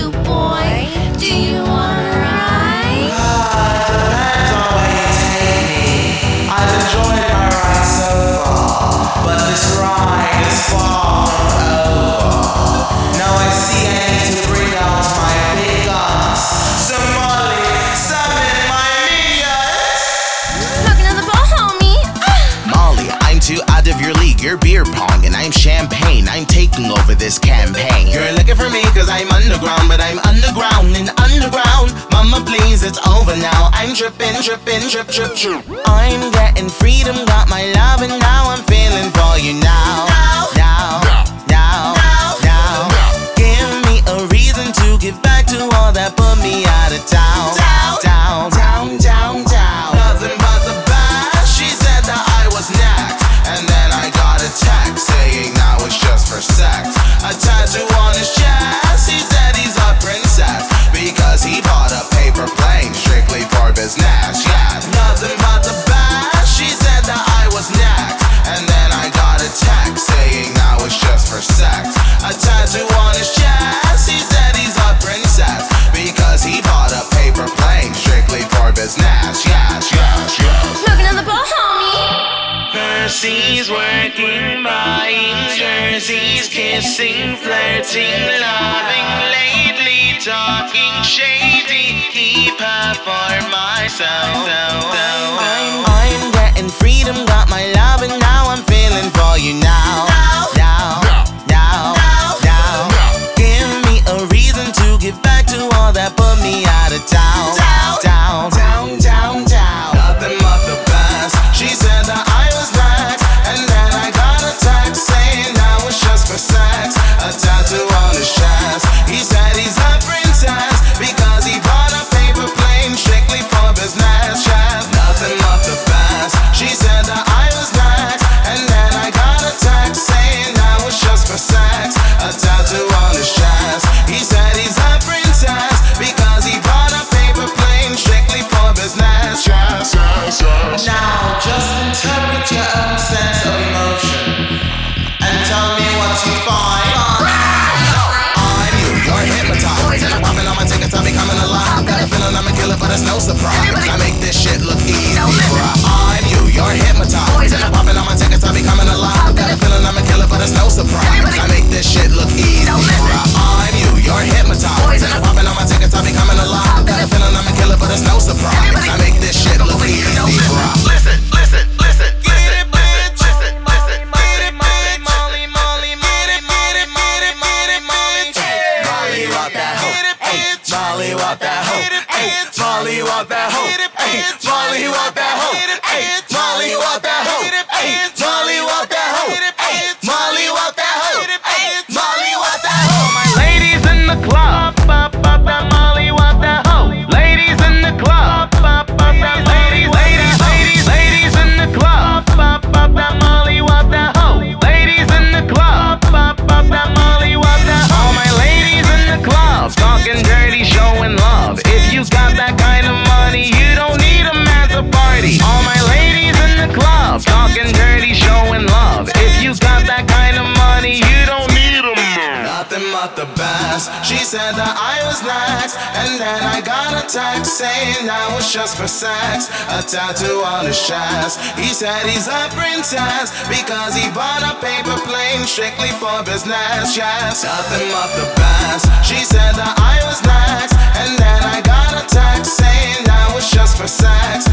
boy. Do you wanna ride? I take. I've enjoyed my ride so far, but this ride is far from over. Now I see I need to bring out my big guns. Some Molly, summon my minions. Knock another ball, homie. Molly, I'm too out of your league. You're beer pong, and I'm champagne. I'm taking over this campaign. You're underground, but I'm underground and underground. Mama, please, it's over now. I'm tripping, tripping, trip, trip, trip. I'm getting freedom, got my love, and now I'm feeling for you now. Now, now. now. panties, kissing, flirting, loving lately, talking shady. Keep her for myself. I'm, I'm getting freedom, got my love, and now I'm feeling for you now. Now, now, now. Give me a reason to give back to all that put me out of town. Now just interpret your own sense of emotion and tell me what you find. I'm you're hypnotized. I'ma alive. Feeling I'm a killer, but no surprise. I make this shit look easy. I'm you, you're hypnotized. that hoe. Molly, he want that hoe. Molly, he want that hoe. She said that I was next, and then I got a text saying I was just for sex. A tattoo on his chest. He said he's a princess because he bought a paper plane strictly for business. Yes, nothing but the best. She said that I was next, and then I got a text saying that was just for sex.